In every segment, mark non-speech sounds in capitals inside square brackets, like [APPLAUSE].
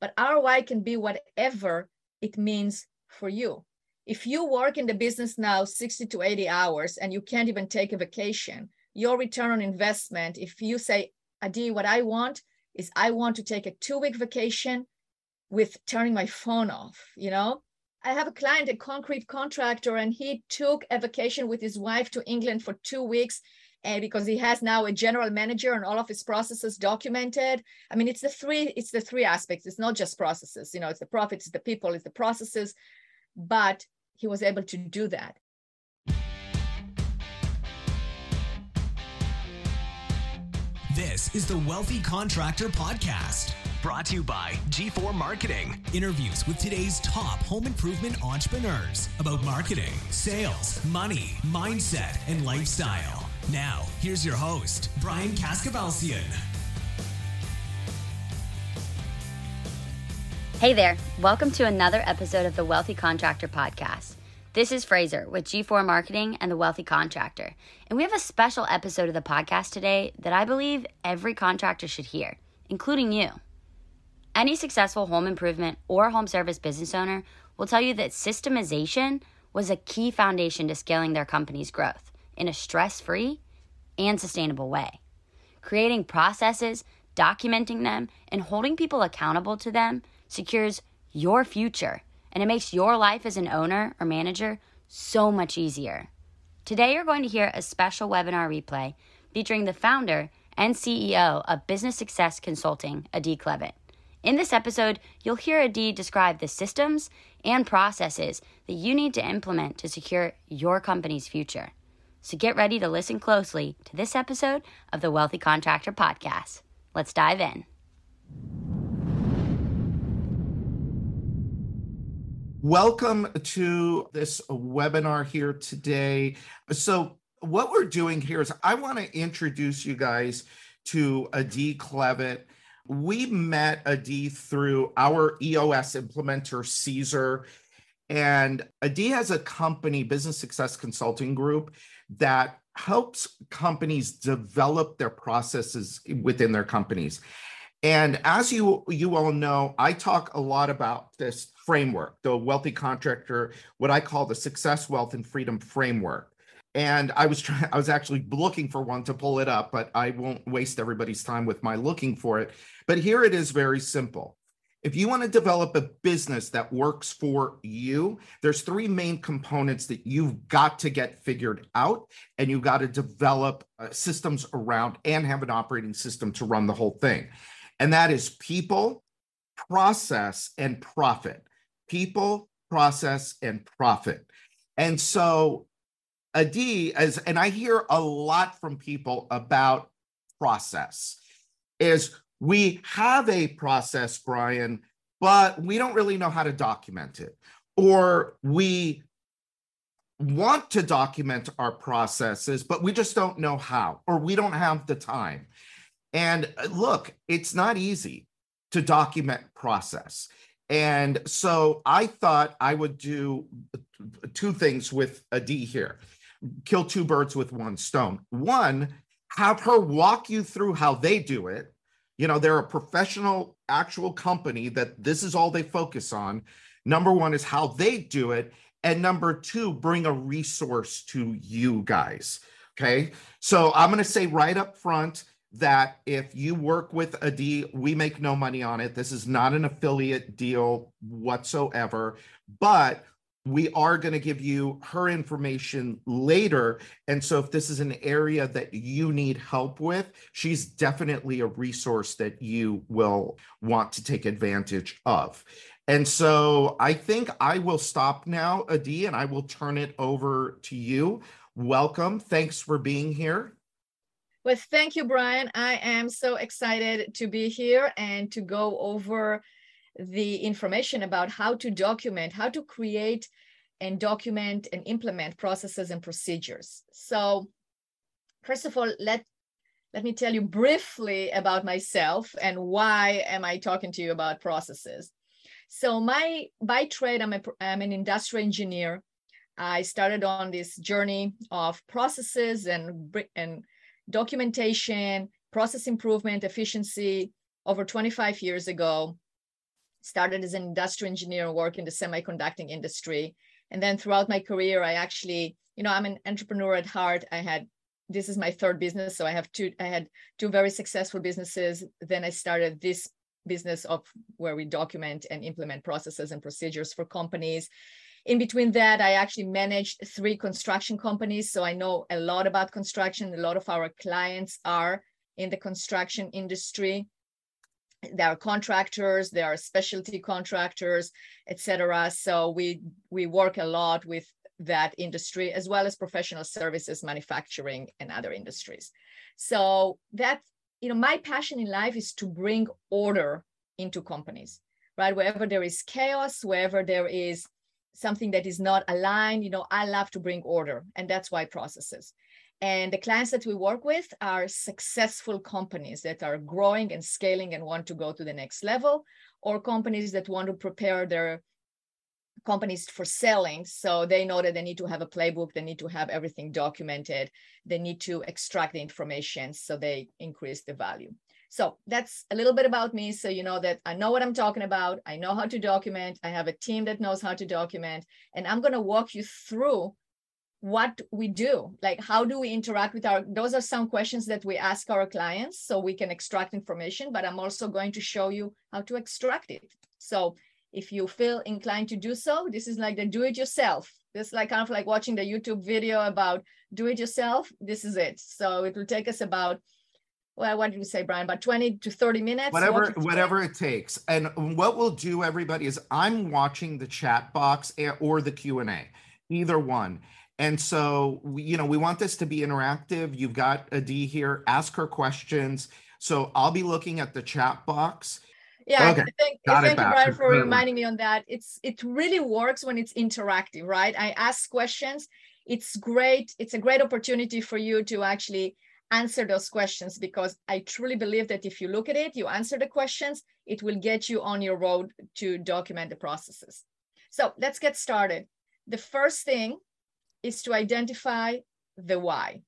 but ROI can be whatever it means for you. If you work in the business now 60 to 80 hours and you can't even take a vacation, your return on investment, if you say, Adi, what I want is I want to take a two week vacation with turning my phone off, you know? I have a client, a concrete contractor, and he took a vacation with his wife to England for two weeks and because he has now a general manager and all of his processes documented i mean it's the three it's the three aspects it's not just processes you know it's the profits it's the people it's the processes but he was able to do that this is the wealthy contractor podcast brought to you by G4 Marketing. Interviews with today's top home improvement entrepreneurs about marketing, sales, money, mindset, and lifestyle. Now, here's your host, Brian Kaskavalciyan. Hey there, welcome to another episode of the Wealthy Contractor Podcast. This is Fraser with G4 Marketing and the Wealthy Contractor, and we have a special episode of the podcast today that I believe every contractor should hear, including you. Any successful home improvement or home service business owner will tell you that systemization was a key foundation to scaling their company's growth in a stress free and sustainable way. Creating processes, documenting them, and holding people accountable to them secures your future and it makes your life as an owner or manager so much easier. Today, you're going to hear a special webinar replay featuring the founder and CEO of Business Success Consulting, Adi Klevit. In this episode, you'll hear Adi describe the systems and processes that you need to implement to secure your company's future. So get ready to listen closely to this episode of the Wealthy Contractor Podcast. Let's dive in. Welcome to this webinar here today. So, what we're doing here is I want to introduce you guys to Adi Klevit. We met Adi through our EOS implementer, Caesar. And Adi has a company, Business Success Consulting Group, that helps companies develop their processes within their companies. And as you you all know, I talk a lot about this framework, the wealthy contractor, what I call the success, wealth, and freedom framework. And I was trying, [LAUGHS] I was actually looking for one to pull it up, but I won't waste everybody's time with my looking for it. But here it is very simple. If you want to develop a business that works for you, there's three main components that you've got to get figured out, and you've got to develop uh, systems around and have an operating system to run the whole thing. And that is people, process, and profit. People, process, and profit. And so, Adi, as and I hear a lot from people about process, is we have a process, Brian, but we don't really know how to document it. Or we want to document our processes, but we just don't know how, or we don't have the time. And uh, look, it's not easy to document process. And so I thought I would do two things with Adi here kill two birds with one stone. One, have her walk you through how they do it you know, they're a professional, actual company that this is all they focus on. Number one is how they do it. And number two, bring a resource to you guys. Okay. So I'm going to say right up front that if you work with Adi, we make no money on it. This is not an affiliate deal whatsoever. But we are going to give you her information later. And so, if this is an area that you need help with, she's definitely a resource that you will want to take advantage of. And so, I think I will stop now, Adi, and I will turn it over to you. Welcome. Thanks for being here. Well, thank you, Brian. I am so excited to be here and to go over the information about how to document, how to create and document and implement processes and procedures. So first of all, let, let me tell you briefly about myself and why am I talking to you about processes. So my, by trade, I'm, a, I'm an industrial engineer. I started on this journey of processes and, and documentation, process improvement, efficiency over 25 years ago. Started as an industrial engineer work in the semiconducting industry. And then throughout my career i actually you know i'm an entrepreneur at heart. I had this is my third business so i have two i had two very successful businesses. Then i started this business of where we document and implement processes and procedures for companies. In between that i actually managed three construction companies so i know a lot about construction. A lot of our clients are in the construction industry there are contractors there are specialty contractors etc so we we work a lot with that industry as well as professional services manufacturing and other industries. So that you know my passion in life is to bring order into companies right? Wherever there is chaos wherever there is something that is not aligned you know i love to bring order and that's why processes and the clients that we work with are successful companies that are growing and scaling and want to go to the next level, or companies that want to prepare their companies for selling. So they know that they need to have a playbook, they need to have everything documented, they need to extract the information so they increase the value. So that's a little bit about me. So you know that I know what I'm talking about. I know how to document. I have a team that knows how to document. And I'm going to walk you through what we do like how do we interact with our those are some questions that we ask our clients so we can extract information but i'm also going to show you how to extract it so if you feel inclined to do so this is like the do it yourself this is like kind of like watching the youtube video about do it yourself this is it so it will take us about well, what did you say, Brian? About 20 to 30 minutes. Whatever, whatever it takes. And what we'll do, everybody, is I'm watching the chat box eh, or the Q&A, either one. And so, we, you know, we want this to be interactive. You've got Adi here, ask her questions. So I'll be looking at the chat box. Yeah, okay. thank, thank you, Brian, for reminding me on that. It's it really works when it's interactive, right? I ask questions. It's great. It's a great opportunity for you to actually answer those questions because I truly believe that if you look at it, you answer the questions, it will get you on your road to document the processes. So let's get started. The first thing is to identify the why,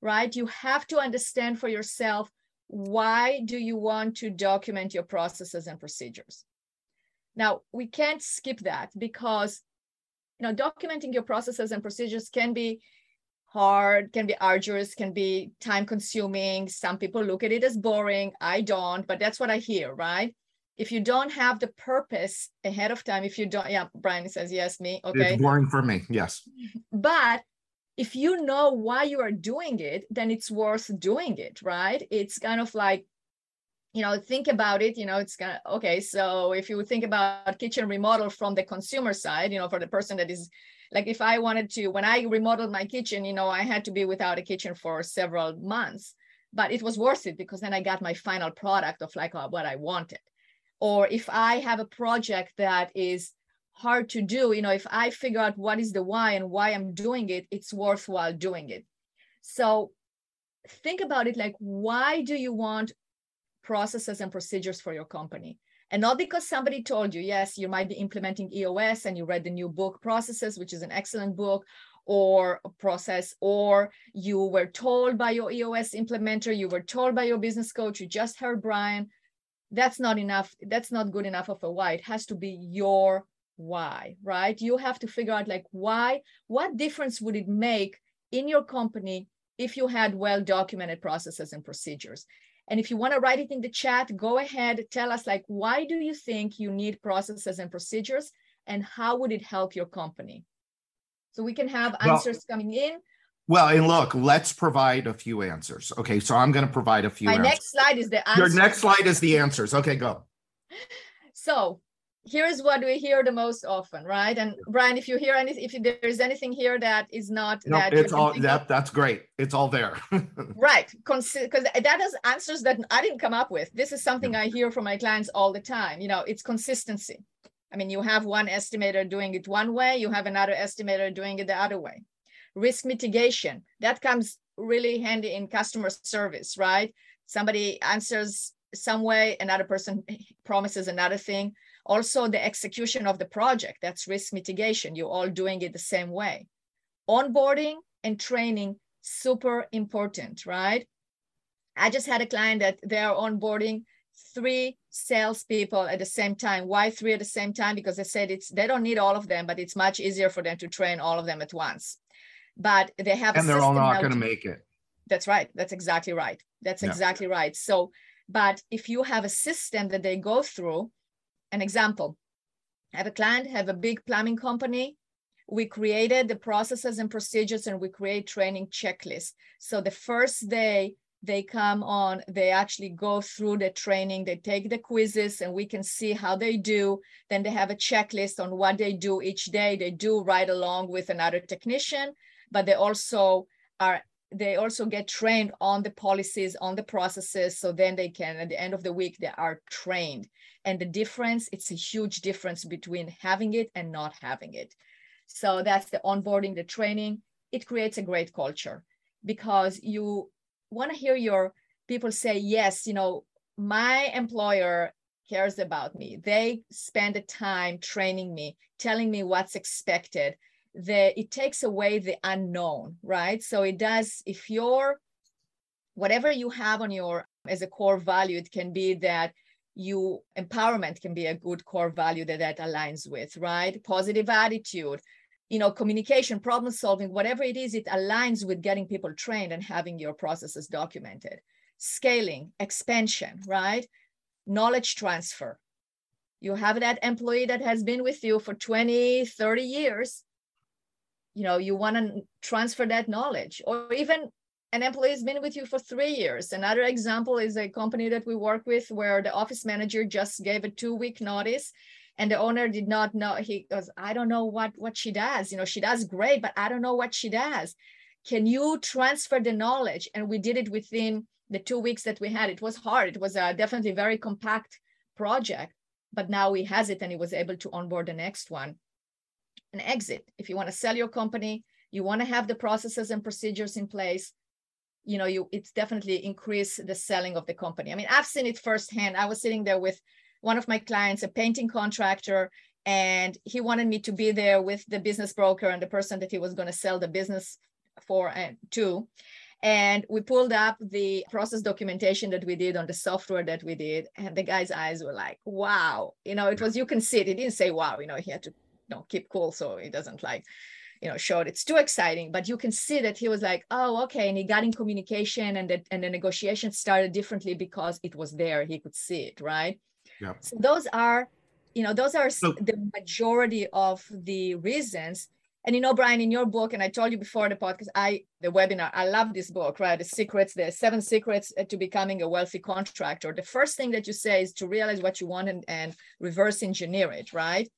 right? You have to understand for yourself why do you want to document your processes and procedures. Now, we can't skip that because you know documenting your processes and procedures can be hard, can be arduous, can be time consuming. Some people look at it as boring. I don't, but that's what I hear, right? If you don't have the purpose ahead of time, if you don't, yeah, Brian says yes, me. Okay. It's boring for me. Yes. But if you know why you are doing it, then it's worth doing it, right? It's kind of like, you know, think about it, you know, it's kind of okay. So if you think about kitchen remodel from the consumer side, you know, for the person that is like if I wanted to, when I remodeled my kitchen, you know, I had to be without a kitchen for several months, but it was worth it because then I got my final product of like uh, what I wanted or if i have a project that is hard to do you know if i figure out what is the why and why i'm doing it it's worthwhile doing it. So think about it like why do you want processes and procedures for your company? And not because somebody told you yes you might be implementing eos and you read the new book processes which is an excellent book or process or you were told by your eos implementer you were told by your business coach you just heard brian that's not enough that's not good enough of a why. It has to be your why right? You have to figure out like why what difference would it make in your company if you had well documented processes and procedures? And if you want to write it in the chat go ahead tell us like why do you think you need processes and procedures and how would it help your company? So we can have answers well, coming in well, and look, let's provide a few answers. Okay, so I'm going to provide a few. My answers. next slide is the answer. Your next slide is the answers. Okay, go. So here's what we hear the most often, right? And Brian, if you hear anything, if there is anything here that is not no, that it's all that that's great. It's all there. [LAUGHS] right, because that is answers that I didn't come up with. This is something yeah. I hear from my clients all the time. You know, it's consistency. I mean, you have one estimator doing it one way, you have another estimator doing it the other way risk mitigation that comes really handy in customer service right somebody answers some way another person promises another thing also the execution of the project that's risk mitigation you're all doing it the same way onboarding and training super important right i just had a client that they are onboarding three salespeople at the same time. Why three at the same time? Because they said it's they don't need all of them, but it's much easier for them to train all of them at once. But they have and they're all not going to make it. That's right. That's exactly right. That's yeah. exactly right. So, but if you have a system that they go through, an example, I have a client, have a big plumbing company. We created the processes and procedures and we create training checklists. So the first day they come on, they actually go through the training, they take the quizzes, and we can see how they do. Then they have a checklist on what they do each day. They do right along with another technician, but they also are they also get trained on the policies on the processes so then they can at the end of the week they are trained and the difference it's a huge difference between having it and not having it so that's the onboarding the training it creates a great culture because you want to hear your people say, yes, you know, my employer cares about me. They spend the time training me, telling me what's expected. The, it takes away the unknown, right? So it does, if you're, whatever you have on your, as a core value, it can be that you empowerment can be a good core value that that aligns with, right? Positive attitude, you know communication problem solving whatever it is it aligns with getting people trained and having your processes documented scaling expansion right knowledge transfer you have that employee that has been with you for 20 30 years you know you want to transfer that knowledge or even an employee has been with you for three years. Another example is a company that we work with where the office manager just gave a two week notice and the owner did not know he goes i don't know what what she does. You know she does great but i don't know what she does. Can you transfer the knowledge? And we did it within the two weeks that we had. It was hard. It was a definitely very compact project but now he has it and he was able to onboard the next one an exit if you want to sell your company you want to have the processes and procedures in place you know you it's definitely increase the selling of the company i mean i've seen it firsthand i was sitting there with one of my clients, a painting contractor, and he wanted me to be there with the business broker and the person that he was going to sell the business for and to. And we pulled up the process documentation that we did on the software that we did. And the guy's eyes were like, wow. You know, it was, you can see it. He didn't say wow, you know, he had to you know, keep cool so he doesn't like, you know, show it. It's too exciting. But you can see that he was like, oh, okay. And he got in communication and the, and the negotiation started differently because it was there. He could see it, right? Yeah. So those are, you know, those are so, the majority of the reasons. And you know, Brian, in your book, and I told you before the podcast, I the webinar, I love this book, right? The secrets, the seven secrets to becoming a wealthy contractor. The first thing that you say is to realize what you want and, and reverse engineer it, right?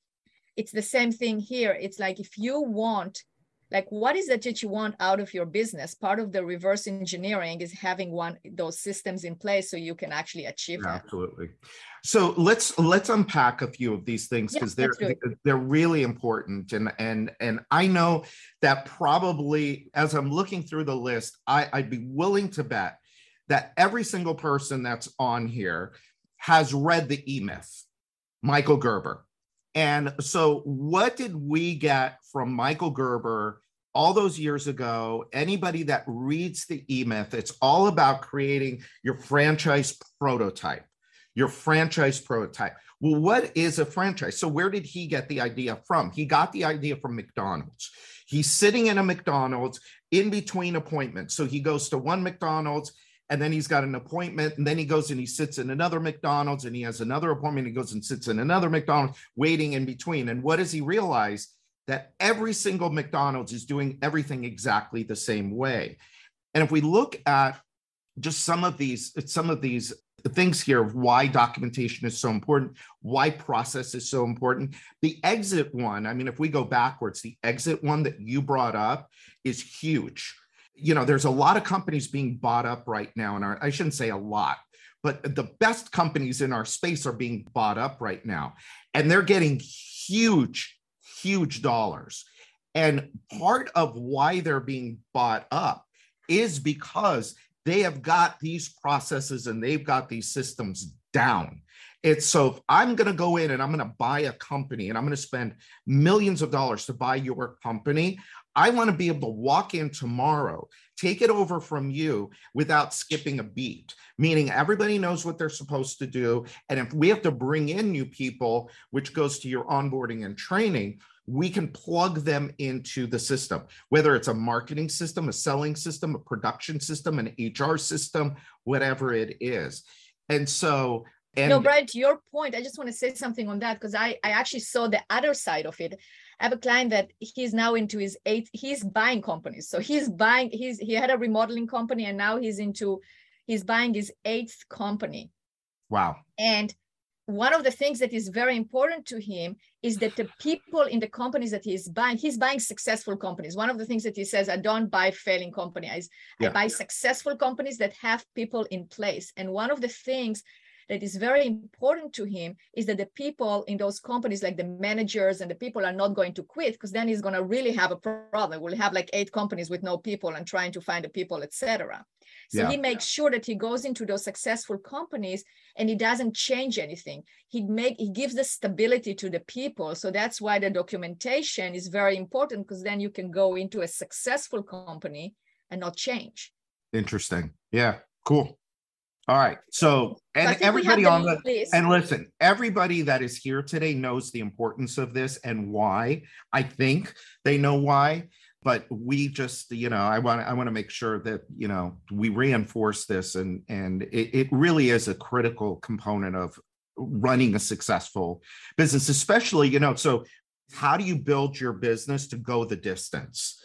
It's the same thing here. It's like if you want like what is it that you want out of your business? Part of the reverse engineering is having one those systems in place so you can actually achieve yeah, absolutely. So let's let's unpack a few of these things because yeah, they're they're really important. And and and i know that probably as i'm looking through the list i i'd be willing to bet that every single person that's on here has read the e-myth michael gerber and so, what did we get from Michael Gerber all those years ago? Anybody that reads the E Myth, it's all about creating your franchise prototype. Your franchise prototype. Well, what is a franchise? So, where did he get the idea from? He got the idea from McDonald's. He's sitting in a McDonald's in between appointments. So, he goes to one McDonald's and then he's got an appointment and then he goes and he sits in another mcdonald's and he has another appointment he goes and sits in another mcdonald's waiting in between. And what does he realize? That every single mcdonald's is doing everything exactly the same way. And if we look at just some of these some of these things here of why documentation is so important why process is so important the exit one i mean if we go backwards the exit one that you brought up is huge you know, there's a lot of companies being bought up right now, and I shouldn't say a lot, but the best companies in our space are being bought up right now, and they're getting huge, huge dollars. And part of why they're being bought up is because they have got these processes and they've got these systems down. It's so if I'm going to go in and I'm going to buy a company and I'm going to spend millions of dollars to buy your company, I want to be able to walk in tomorrow, take it over from you without skipping a beat, meaning everybody knows what they're supposed to do. And if we have to bring in new people, which goes to your onboarding and training, we can plug them into the system, whether it's a marketing system, a selling system, a production system, an HR system, whatever it is. And so, and no, Brian, to your point, I just want to say something on that because I, I actually saw the other side of it. I have a client that he's now into his eighth, he's buying companies. So he's buying, he's he had a remodeling company and now he's into he's buying his eighth company. Wow. And one of the things that is very important to him is that the people in the companies that he's buying, he's buying successful companies. One of the things that he says, I don't buy failing companies. Yeah. I buy successful companies that have people in place. And one of the things that is very important to him is that the people in those companies, like the managers and the people, are not going to quit because then he's going to really have a problem. We'll have like eight companies with no people and trying to find the people, etc. So yeah. he makes sure that he goes into those successful companies and he doesn't change anything. He make he gives the stability to the people. So that's why the documentation is very important because then you can go into a successful company and not change. Interesting. Yeah. Cool. All right. So, and so everybody on the, list. and listen, everybody that is here today knows the importance of this and why. I think they know why, but we just, you know, I want I want to make sure that, you know, we reinforce this and and it, it really is a critical component of running a successful business, especially, you know, so how do you build your business to go the distance?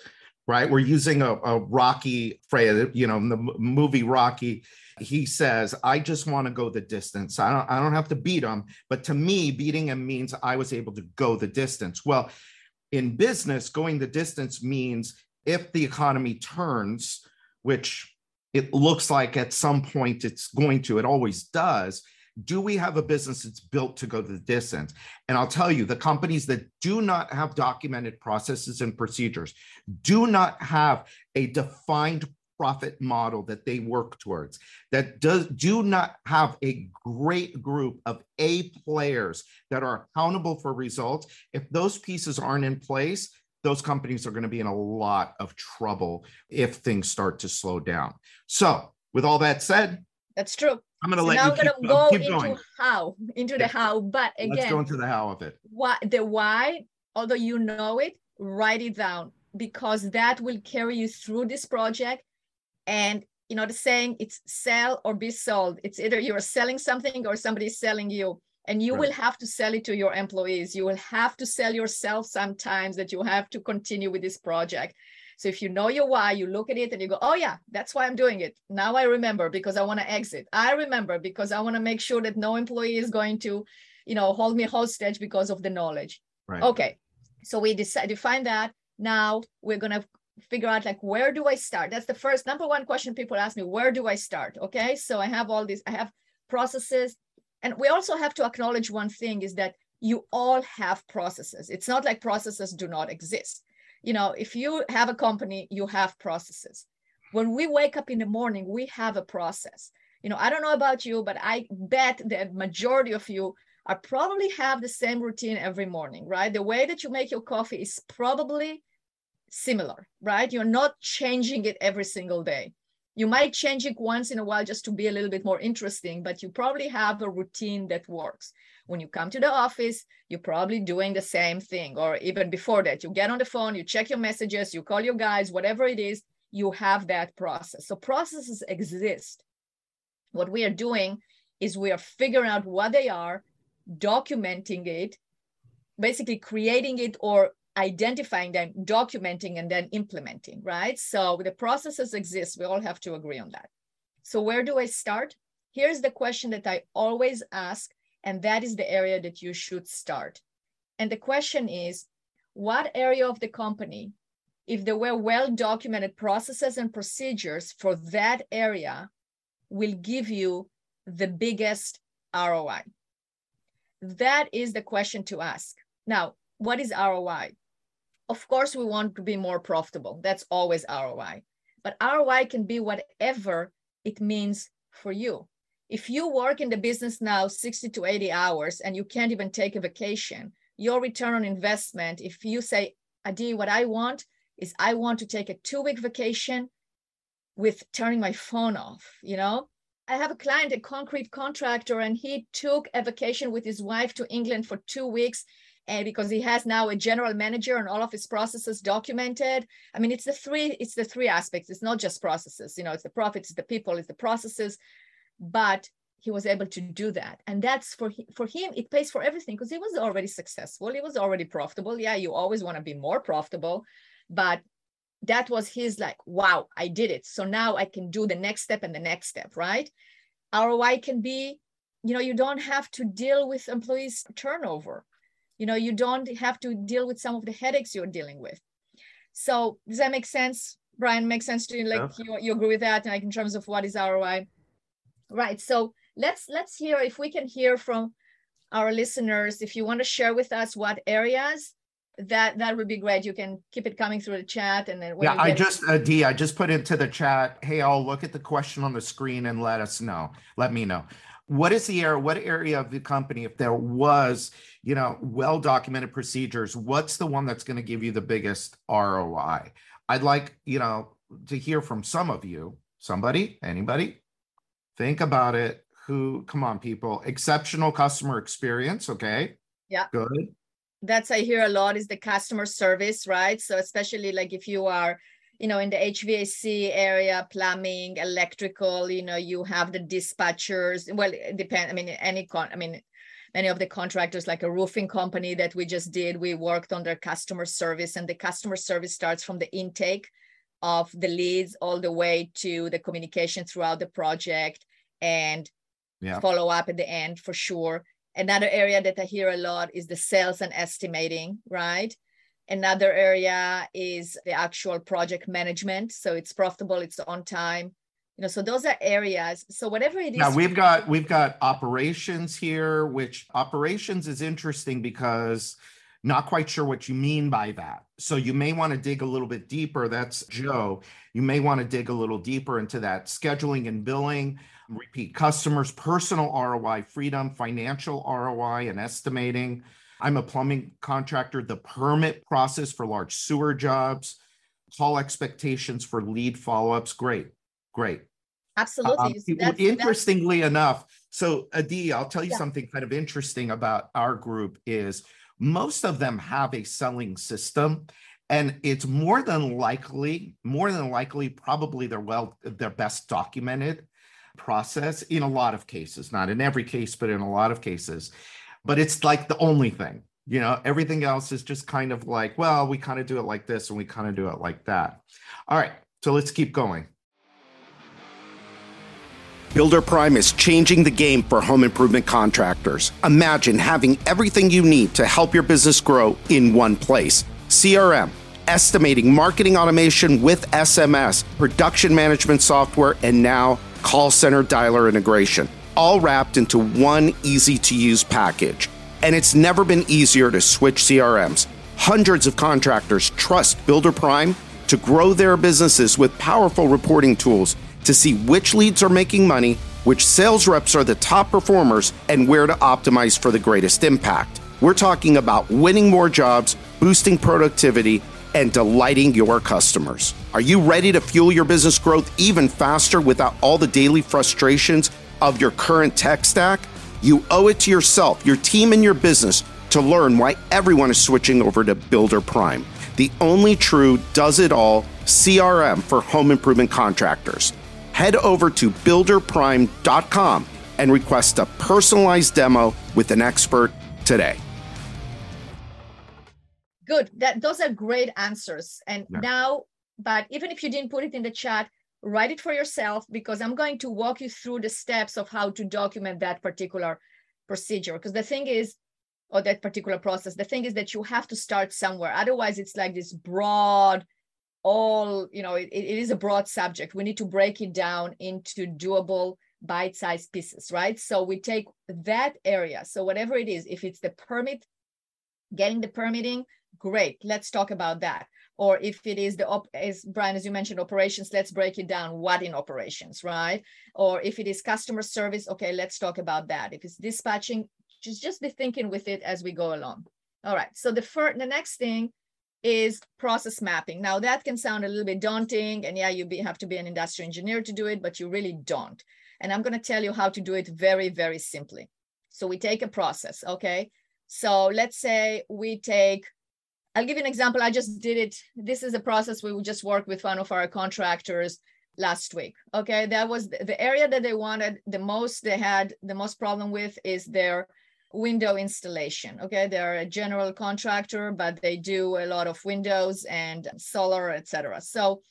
Right. We're using a, a Rocky phrase, you know, in the movie Rocky he says, I just want to go the distance. I don't, I don't have to beat him. But to me, beating him means I was able to go the distance. Well, in business, going the distance means if the economy turns, which it looks like at some point it's going to, it always does. Do we have a business that's built to go the distance? And I'll tell you, the companies that do not have documented processes and procedures, do not have a defined profit model that they work towards that does do not have a great group of a players that are accountable for results if those pieces aren't in place those companies are going to be in a lot of trouble if things start to slow down so with all that said that's true I'm going to so let now you going to uh, go keep into going. how, into yeah. the how. But again, let's go into the how of it. What the why, although you know it, write it down because that will carry you through this project and you know the saying it's sell or be sold. It's either you're selling something or somebody's selling you. And you right. will have to sell it to your employees. You will have to sell yourself sometimes that you have to continue with this project. So if you know your why you look at it and you go oh yeah that's why i'm doing it. Now i remember because i want to exit. I remember because i want to make sure that no employee is going to you know hold me hostage because of the knowledge. Right. okay. So we decide define that. Now we're going to figure out like where do i start? That's the first number one question people ask me where do i start? Okay so i have all these i have processes. And we also have to acknowledge one thing is that you all have processes. It's not like processes do not exist. You know if you have a company you have processes. When we wake up in the morning we have a process. You know i don't know about you but i bet the majority of you are probably have the same routine every morning right? The way that you make your coffee is probably similar, right? You're not changing it every single day. You might change it once in a while just to be a little bit more interesting, but you probably have a routine that works. When you come to the office, you're probably doing the same thing, or even before that, you get on the phone, you check your messages, you call your guys, whatever it is, you have that process. So processes exist. What we are doing is we are figuring out what they are, documenting it, basically creating it or identifying them, documenting, and then implementing, right? So the processes exist. We all have to agree on that. So where do I start? Here's the question that I always ask, and that is the area that you should start. And the question is, what area of the company, if there were well-documented processes and procedures for that area, will give you the biggest ROI? That is the question to ask. Now, what is ROI? Of course, we want to be more profitable. That's always ROI. But ROI can be whatever it means for you. If you work in the business now 60 to 80 hours and you can't even take a vacation, your return on investment, if you say, Adi, what I want is I want to take a two week vacation with turning my phone off, you know? I have a client, a concrete contractor, and he took a vacation with his wife to England for two weeks. And because he has now a general manager and all of his processes documented. I mean, it's the three, it's the three aspects. It's not just processes, you know, it's the profits, it's the people, it's the processes. But he was able to do that and that's for him, for him it pays for everything because he was already successful he was already profitable yeah you always want to be more profitable but that was his like wow i did it so now i can do the next step and the next step right roi can be you know you don't have to deal with employees turnover you know you don't have to deal with some of the headaches you're dealing with. So does that make sense? Brian make sense to you? Like yeah. you, you agree with that like in terms of what is roi right so let's let's hear if we can hear from our listeners. If you want to share with us what areas that that would be great. You can keep it coming through the chat and then yeah i just uh, d i just put into the chat hey i'll look at the question on the screen and let us know. Let me know what is the area what area of the company if there was you know well documented procedures what's the one that's going to give you the biggest roi i'd like you know to hear from some of you somebody anybody think about it. Who come on people exceptional customer experience okay? Yeah. Good. That's i hear a lot is the customer service right? So especially like if you are you know in the hvac area plumbing electrical you know you have the dispatchers well it depends i mean any con i mean many of the contractors like a roofing company that we just did we worked on their customer service and the customer service starts from the intake of the leads all the way to the communication throughout the project and yeah. follow up at the end for sure. Another area that I hear a lot is the sales and estimating, right? Another area is the actual project management. So it's profitable, it's on time. You know, so those are areas. So whatever it is. Now we've got we've got operations here, which operations is interesting because not quite sure what you mean by that. So you may want to dig a little bit deeper. That's Joe. You may want to dig a little deeper into that scheduling and billing repeat customers, personal ROI, freedom, financial ROI, and estimating. I'm a plumbing contractor, the permit process for large sewer jobs, call expectations for lead follow ups. Great, great. Absolutely. Um, that's, interestingly that's... enough, so Adi, I'll tell you yeah. something kind of interesting about our group is most of them have a selling system and it's more than likely more than likely probably they're well they're best documented process in a lot of cases, not in every case, but in a lot of cases. But it's like the only thing, you know, everything else is just kind of like, well, we kind of do it like this and we kind of do it like that. All right, so let's keep going. Builder Prime is changing the game for home improvement contractors. Imagine having everything you need to help your business grow in one place CRM, estimating, marketing automation with SMS, production management software, and now call center dialer integration, all wrapped into one easy to use package. And it's never been easier to switch CRMs. Hundreds of contractors trust Builder Prime to grow their businesses with powerful reporting tools to see which leads are making money, which sales reps are the top performers, and where to optimize for the greatest impact. We're talking about winning more jobs, boosting productivity, and delighting your customers. Are you ready to fuel your business growth even faster without all the daily frustrations of your current tech stack? You owe it to yourself, your team, and your business to learn why everyone is switching over to Builder Prime, the only true does it all CRM for home improvement contractors. Head over to builderprime.com and request a personalized demo with an expert today good that those are great answers and yeah. now but even if you didn't put it in the chat write it for yourself because i'm going to walk you through the steps of how to document that particular procedure. Because the thing is or that particular process the thing is that you have to start somewhere. Otherwise it's like this broad all you know it, it is a broad subject. We need to break it down into doable bite-sized pieces right? So we take that area. So whatever it is if it's the permit getting the permitting great. Let's talk about that or if it is the op as brian as you mentioned operations let's break it down what in operations right or if it is customer service okay let's talk about that if it's dispatching just just be thinking with it as we go along all right so the first the next thing is process mapping. Now that can sound a little bit daunting and yeah, you be, have to be an industrial engineer to do it, but you really don't. And I'm gonna tell you how to do it very, very simply. So we take a process, okay? So let's say we take, I'll give you an example. I just did it. This is a process we just work with one of our contractors last week. Okay, that was the area that they wanted the most, they had the most problem with is their window installation. Okay, they're a general contractor, but they do a lot of windows and solar, etc. So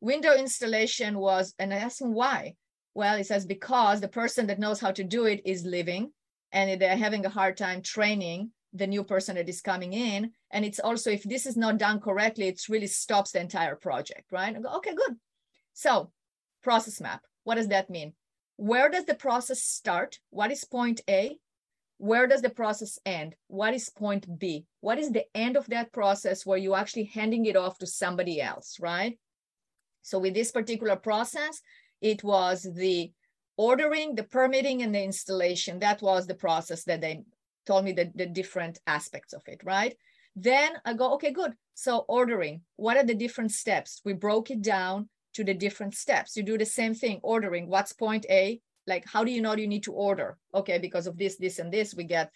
window installation was, and I asked him why. Well, he says because the person that knows how to do it is living, and they're having a hard time training the new person that is coming in. And it's also if this is not done correctly, it really stops the entire project, right? Go, okay, good. So process map. What does that mean? Where does the process start? What is point A? where does the process end? What is point B? What is the end of that process where you're actually handing it off to somebody else, right? So with this particular process, it was the ordering, the permitting, and the installation. That was the process that they told me the, the different aspects of it, right? Then I go, okay, good. So ordering, what are the different steps? We broke it down to the different steps. You do the same thing, ordering, what's point A, like how do you know you need to order? Okay because of this this and this we get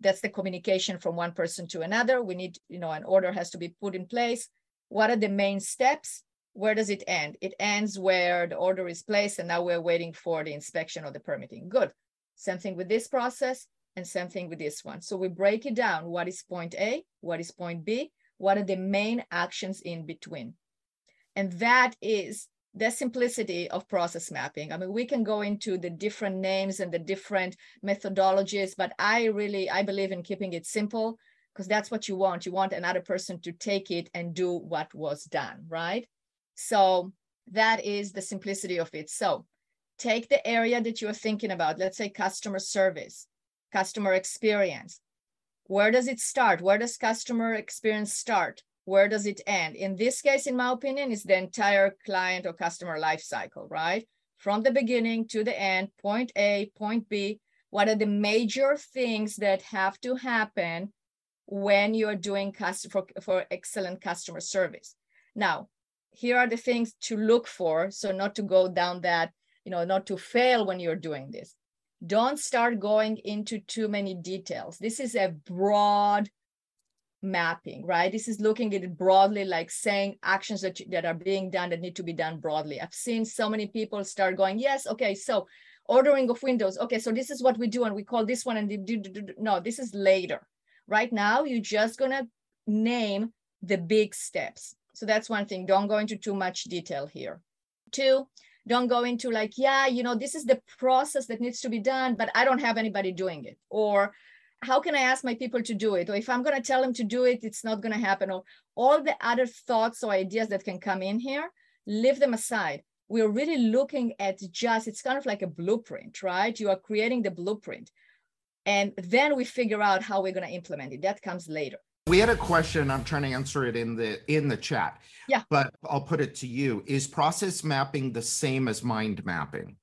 that's the communication from one person to another. We need you know an order has to be put in place. What are the main steps? Where does it end? It ends where the order is placed and now we're waiting for the inspection or the permitting. Good. Same thing with this process and same thing with this one so we break it down what is point a what is point b what are the main actions in between and that is the simplicity of process mapping. I mean, we can go into the different names and the different methodologies, but I really, I believe in keeping it simple because that's what you want. You want another person to take it and do what was done, right? So that is the simplicity of it. So take the area that you're thinking about, let's say customer service, customer experience. Where does it start? Where does customer experience start? where does it end? In this case, in my opinion, is the entire client or customer life cycle, right? From the beginning to the end, point A, point B, what are the major things that have to happen when you're doing cust- for, for excellent customer service? Now, here are the things to look for. So not to go down that, you know, not to fail when you're doing this. Don't start going into too many details. This is a broad mapping, right? This is looking at it broadly, like saying actions that, that are being done that need to be done broadly. I've seen so many people start going, yes, okay, so ordering of windows. Okay, so this is what we do, and we call this one, and do, do, do, no, this is later. Right now, you're just gonna name the big steps. So that's one thing. Don't go into too much detail here. Two, don't go into like, yeah, you know, this is the process that needs to be done, but I don't have anybody doing it. Or how can I ask my people to do it? Or if I'm going to tell them to do it, it's not going to happen. Or all the other thoughts or ideas that can come in here, leave them aside. We're really looking at just, it's kind of like a blueprint, right? You are creating the blueprint. And then we figure out how we're going to implement it. That comes later. We had a question. I'm trying to answer it in the in the chat. Yeah. But I'll put it to you. Is process mapping the same as mind mapping?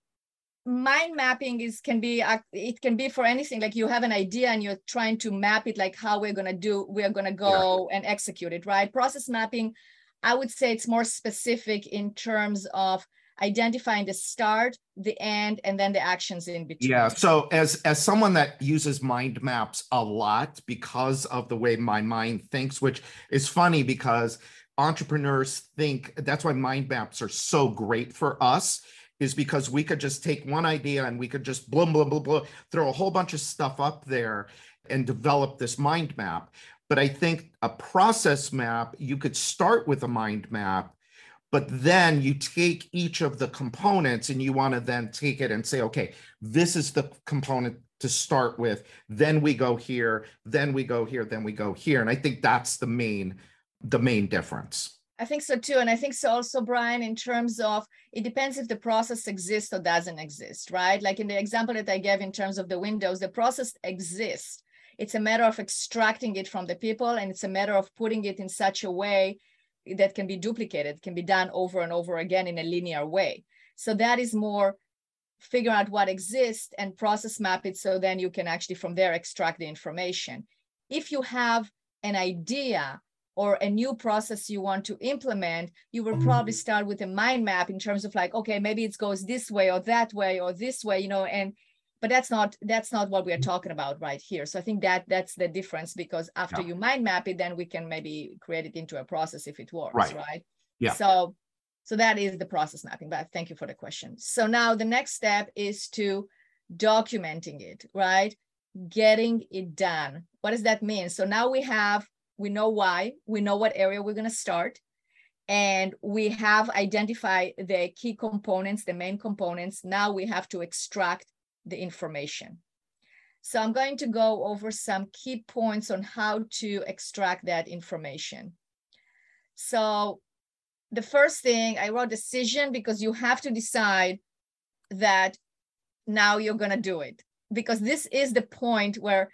mind mapping is can be uh, it can be for anything like you have an idea and you're trying to map it like how we're going to do we're going to go yeah. and execute it right process mapping i would say it's more specific in terms of identifying the start the end and then the actions in between yeah so as as someone that uses mind maps a lot because of the way my mind thinks which is funny because entrepreneurs think that's why mind maps are so great for us is because we could just take one idea and we could just blah, blah, blah, blah, throw a whole bunch of stuff up there and develop this mind map. But I think a process map, you could start with a mind map, but then you take each of the components and you want to then take it and say, okay, this is the component to start with. Then we go here, then we go here, then we go here. And I think that's the main, the main difference. I think so too. And I think so also, Brian, in terms of it depends if the process exists or doesn't exist, right? Like in the example that I gave in terms of the windows, the process exists. It's a matter of extracting it from the people and it's a matter of putting it in such a way that can be duplicated, can be done over and over again in a linear way. So that is more figure out what exists and process map it so then you can actually from there extract the information. If you have an idea or a new process you want to implement, you will probably mm-hmm. start with a mind map in terms of like, okay, maybe it goes this way or that way or this way, you know, and but that's not that's not what we are mm-hmm. talking about right here. So I think that that's the difference because after yeah. you mind map it, then we can maybe create it into a process if it works, right? right? Yeah. So so that is the process mapping. But thank you for the question. So now the next step is to documenting it, right? Getting it done. What does that mean? So now we have we know why, we know what area we're going to start, and we have identified the key components, the main components. Now we have to extract the information. So I'm going to go over some key points on how to extract that information. So the first thing I wrote decision because you have to decide that now you're going to do it because this is the point where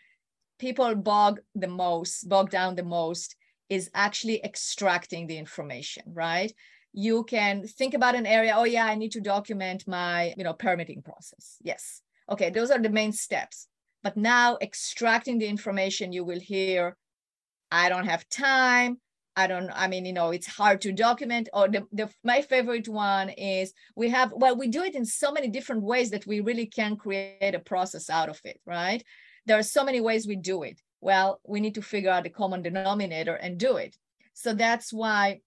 people bog the most, bog down the most, is actually extracting the information, right? You can think about an area, oh yeah, I need to document my, you know, permitting process. Yes. Okay, those are the main steps. But now extracting the information, you will hear, I don't have time. I don't, I mean, you know, it's hard to document. Or the, the my favorite one is we have, well, we do it in so many different ways that we really can create a process out of it, right? there are so many ways we do it. Well, we need to figure out the common denominator and do it. So that's why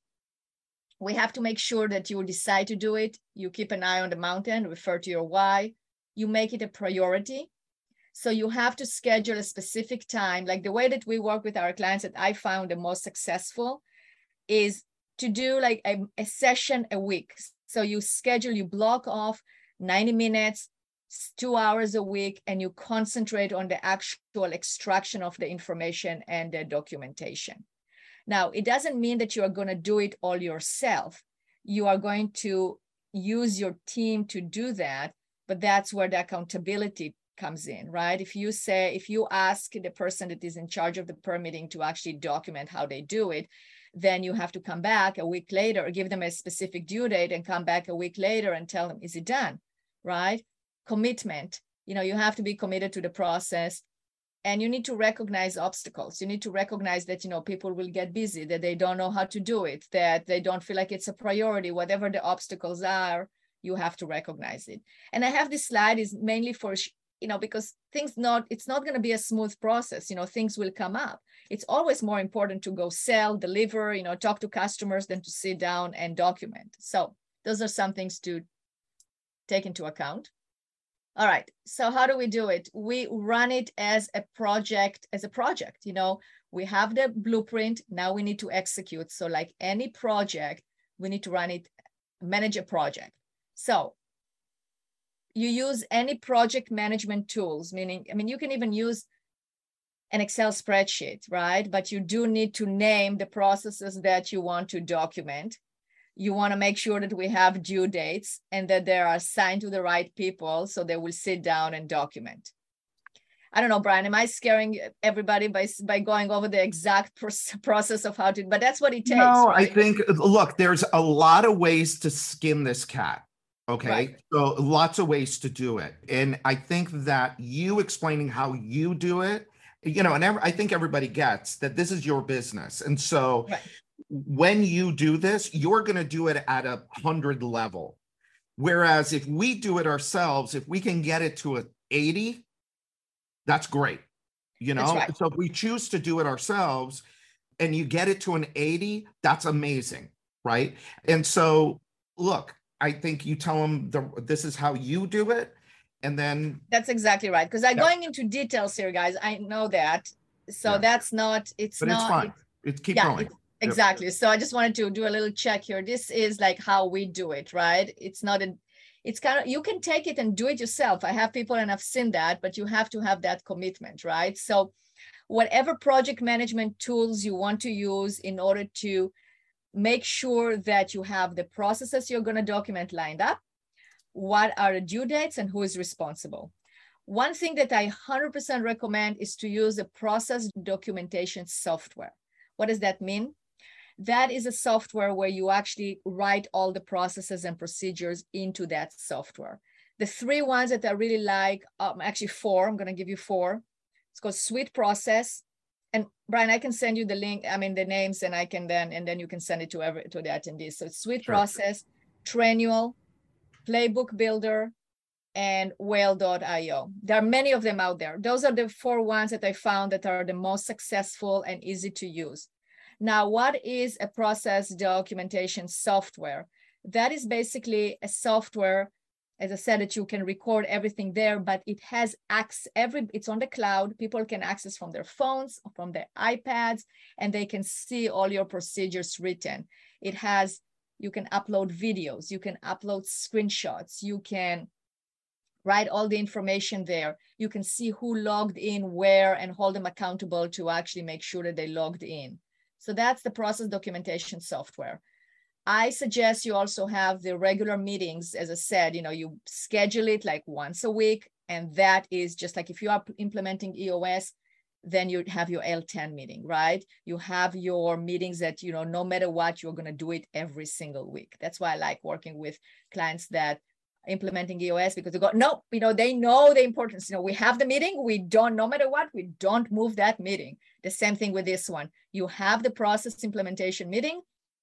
we have to make sure that you decide to do it. You keep an eye on the mountain, refer to your why. You make it a priority. So you have to schedule a specific time. Like the way that we work with our clients that I found the most successful is to do like a, a session a week. So you schedule, you block off 90 minutes two hours a week and you concentrate on the actual extraction of the information and the documentation. Now, it doesn't mean that you are going to do it all yourself. You are going to use your team to do that, but that's where the accountability comes in, right? If you say, if you ask the person that is in charge of the permitting to actually document how they do it, then you have to come back a week later, give them a specific due date and come back a week later and tell them, is it done? Right? commitment you know you have to be committed to the process and you need to recognize obstacles you need to recognize that you know people will get busy that they don't know how to do it that they don't feel like it's a priority whatever the obstacles are you have to recognize it. And i have this slide is mainly for you know because things not it's not going to be a smooth process you know things will come up. It's always more important to go sell deliver you know talk to customers than to sit down and document. So those are some things to take into account. All right so how do we do it? We run it as a project as a project you know? We have the blueprint now we need to execute. So like any project we need to run it manage a project so you use any project management tools meaning i mean you can even use an excel spreadsheet right but you do need to name the processes that you want to document you want to make sure that we have due dates and that they are assigned to the right people so they will sit down and document. I don't know, Brian, am I scaring everybody by, by going over the exact process of how to, but that's what it takes. No, right? I think, look, there's a lot of ways to skin this cat. Okay. Right. So lots of ways to do it. And I think that you explaining how you do it, you know, and I think everybody gets that this is your business. And so right when you do this, you're going to do it at a hundred level. Whereas if we do it ourselves, if we can get it to a 80, that's great. You know, right. so if we choose to do it ourselves and you get it to an 80, that's amazing. Right. And so, look, I think you tell them the, this is how you do it. And then that's exactly right. Because I'm yeah. going into details here, guys. I know that. So yeah. that's not, it's but not. It's fine. It's keep yeah, going. It's, Exactly. Yep. So I just wanted to do a little check here. This is like how we do it, right? It's not a it's kind of you can take it and do it yourself. I have people and I've seen that, but you have to have that commitment, right? So whatever project management tools you want to use in order to make sure that you have the processes you're going to document lined up, what are the due dates and who is responsible. One thing that I 100% recommend is to use a process documentation software. What does that mean? that is a software where you actually write all the processes and procedures into that software. The three ones that I really like, um, actually four, I'm gonna give you four. It's called SweetProcess, and Brian, I can send you the link, I mean the names and I can then and then you can send it to every to the attendees. So it's Sweet sure. Process, Trainual, Playbook Builder, and whale.io. There are many of them out there. Those are the four ones that I found that are the most successful and easy to use. Now, what is a process documentation software? That is basically a software, as I said, that you can record everything there, but it has access, every, it's on the cloud. People can access from their phones, from their iPads, and they can see all your procedures written. It has, you can upload videos, you can upload screenshots, you can write all the information there. You can see who logged in where and hold them accountable to actually make sure that they logged in. So that's the process documentation software. I suggest you also have the regular meetings. As I said, you know, you schedule it like once a week. And that is just like if you are implementing EOS, then you have your L10 meeting, right? You have your meetings that, you know, no matter what, you're going to do it every single week. That's why I like working with clients that implementing EOS because they go, no, you know, they know the importance. You know, we have the meeting, we don't, no matter what, we don't move that meeting. The same thing with this one. You have the process implementation meeting,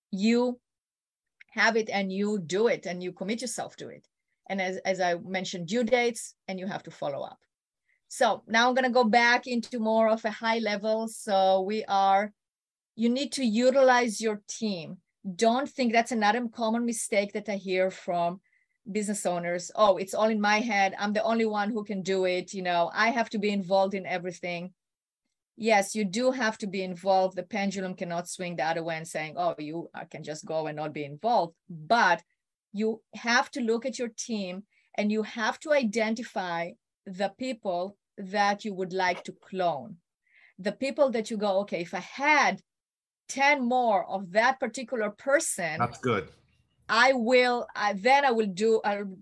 you have it and you do it and you commit yourself to it. And as, as I mentioned, due dates, and you have to follow up. So now I'm going to go back into more of a high level. So we are, you need to utilize your team. Don't think that's another common mistake that I hear from business owners. Oh, it's all in my head. I'm the only one who can do it. You know, I have to be involved in everything yes, you do have to be involved. The pendulum cannot swing the other way and saying, oh, you can just go and not be involved. But you have to look at your team and you have to identify the people that you would like to clone. The people that you go, okay, if I had 10 more of that particular person, that's good. I will, I, then I will do, I'll,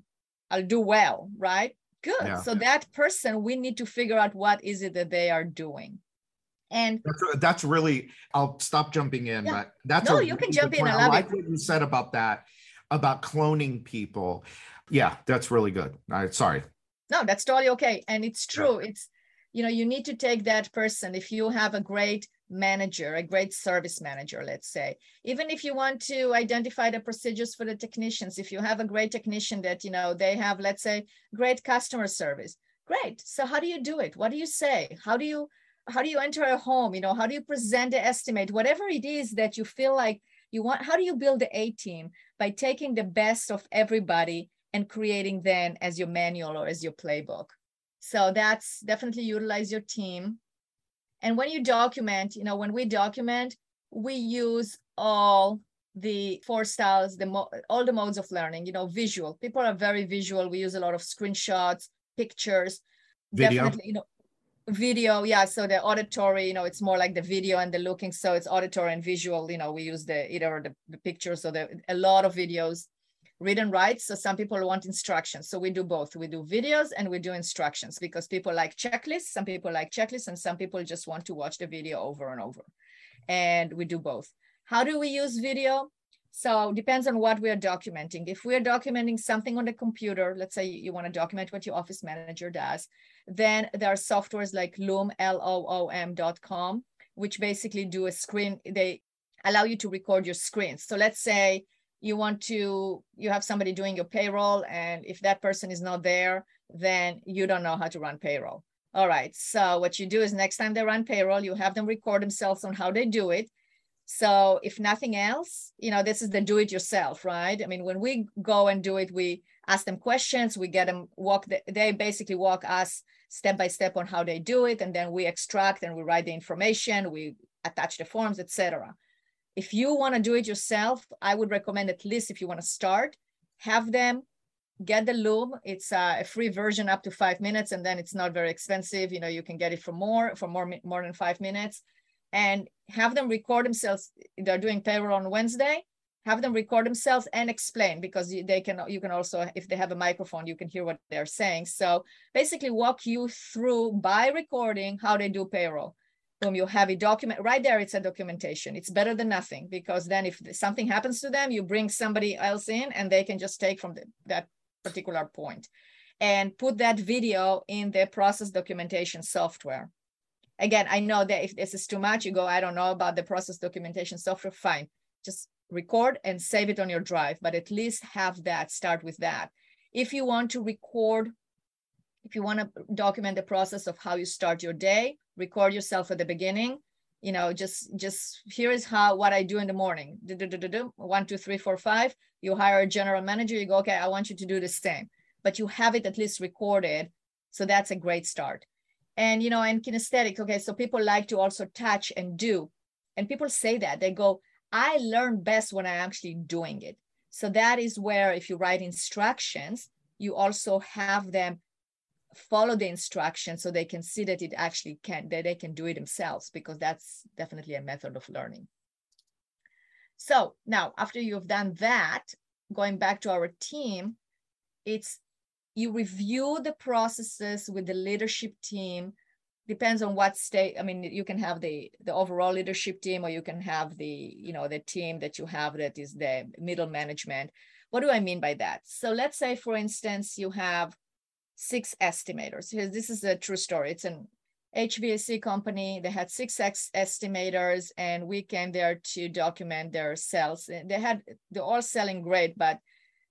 I'll do well, right? Good. Yeah. So that person, we need to figure out what is it that they are doing. And that's, that's really, I'll stop jumping in, yeah. but that's no, you can jump in. I, I like it. what you said about that, about cloning people. Yeah, that's really good. I sorry. No, that's totally okay. And it's true. Yeah. It's, you know, you need to take that person. If you have a great manager, a great service manager, let's say, even if you want to identify the procedures for the technicians, if you have a great technician that, you know, they have, let's say, great customer service, great. So how do you do it? What do you say? How do you, how do you enter a home? You know how do you present the estimate? Whatever it is that you feel like you want how do you build the a team? By taking the best of everybody and creating then as your manual or as your playbook. So that's definitely utilize your team. And when you document you know when we document we use all the four styles the mo- all the modes of learning you know visual. People are very visual. We use a lot of screenshots pictures. Video. definitely you know video yeah so the auditory you know it's more like the video and the looking so it's auditory and visual you know we use the either the, the pictures or the a lot of videos read and write so some people want instructions so we do both we do videos and we do instructions because people like checklists some people like checklists and some people just want to watch the video over and over and we do both. How do we use video so depends on what we are documenting. If we're documenting something on the computer, let's say you want to document what your office manager does, then there are softwares like Loom, L-O-O-M.com, which basically do a screen, they allow you to record your screens. So let's say you want to, you have somebody doing your payroll, and if that person is not there, then you don't know how to run payroll. All right, so what you do is next time they run payroll, you have them record themselves on how they do it so if nothing else, you know, this is the do it yourself, right? I mean, when we go and do it, we ask them questions, we get them walk, the, they basically walk us step by step on how they do it. And then we extract and we write the information, we attach the forms, etc. If you want to do it yourself, I would recommend at least if you want to start, have them get the loom it's uh, a free version up to five minutes and then it's not very expensive you know you can get it for more for more more than five minutes and have them record themselves. They're doing payroll on Wednesday. Have them record themselves and explain because they can. You can also, if they have a microphone, you can hear what they're saying. So basically, walk you through by recording how they do payroll. Boom, you have a document right there. It's a documentation. It's better than nothing because then if something happens to them, you bring somebody else in and they can just take from the, that particular point and put that video in the process documentation software again, I know that if this is too much, you go, I don't know about the process documentation software, fine. Just record and save it on your drive, but at least have that, start with that. If you want to record, if you want to document the process of how you start your day, record yourself at the beginning. You know, just just here is how what I do in the morning. Do, do, do. One, two, three, four, five. You hire a general manager, you go, okay, I want you to do the same. But you have it at least recorded. So that's a great start. And you know, and kinesthetic, okay, so people like to also touch and do. And people say that. They go, I learn best when I'm actually doing it. So that is where if you write instructions, you also have them follow the instructions so they can see that it actually can that they can do it themselves because that's definitely a method of learning. So now after you've done that, going back to our team, it's you review the processes with the leadership team depends on what state i mean you can have the the overall leadership team or you can have the you know the team that you have that is the middle management. What do i mean by that? So let's say for instance you have six estimators. This is a true story. It's an hvac company. They had six ex- estimators and we came there to document their sales. They had they're all selling great but